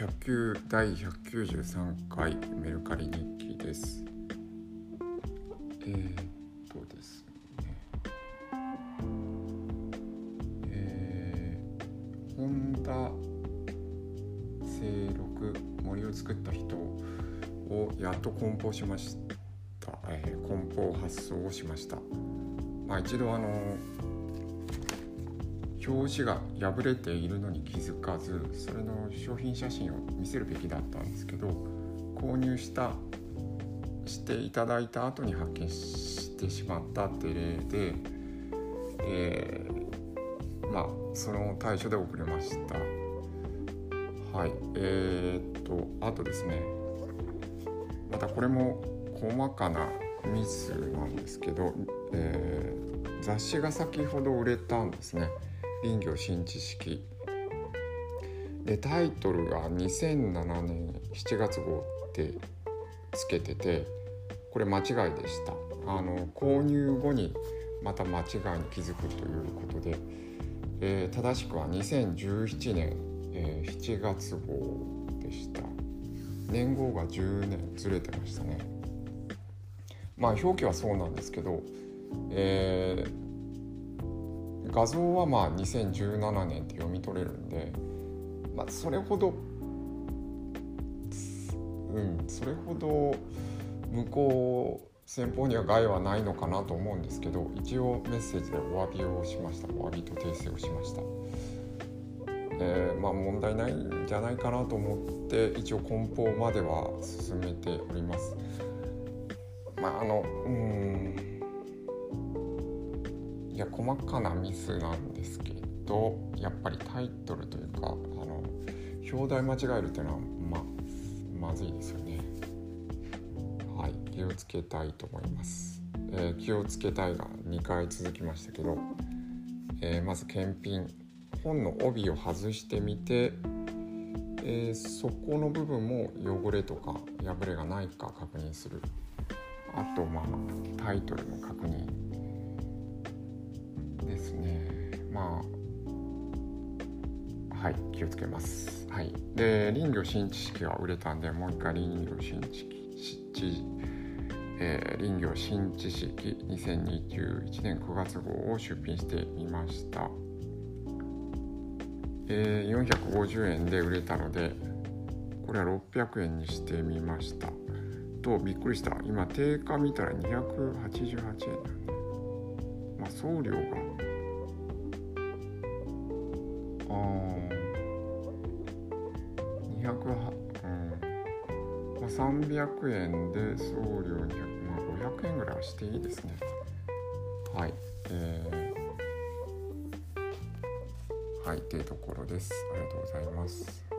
109第193回メルカリ日記です。えー、っとですね。えー、ホンダ清六森を作った人をやっと梱包しました。えー、梱包発送をしました。まあ一度あの表紙が破れているのに気づかずそれの商品写真を見せるべきだったんですけど購入したしていただいた後に発見してしまったって例で、えー、まあその対処で遅れました。はいえー、っとあとですねまたこれも細かなミスなんですけど、えー、雑誌が先ほど売れたんですね。林業新知識。でタイトルが2007年7月号ってつけててこれ間違いでした。あの購入後にまた間違いに気づくということで、えー、正しくは2017年、えー、7月号でした。年号が10年ずれてましたね。まあ表記はそうなんですけど、えー画像はまあ2017年って読み取れるんで、まあ、それほどうんそれほど向こう先方には害はないのかなと思うんですけど一応メッセージでお詫びをしました。お詫びと訂正をしました、えー、まあ問題ないんじゃないかなと思って一応梱包までは進めております。まああのうん細かなミスなんですけどやっぱりタイトルというかあの表題間違えるっていうのはままずいですよね。はい。気をつけたいと思います、えー、気をつけたいが2回続きましたけど、えー、まず検品本の帯を外してみて、えー、そこの部分も汚れとか破れがないか確認する。あとまあタイトルの確認まあはい気をつけます。はい。で林業新知識が売れたんでもう一回林業新知識えー、林業新知識2021年9月号を出品してみました、えー、450円で売れたのでこれは600円にしてみました。とびっくりした。今定価見たら288円なんで。まあ、送料がああ200はうん。まあ、300円で送料200、まあ、500円ぐらいはしていいですね。はい。えー、はいっていうところです。ありがとうございます。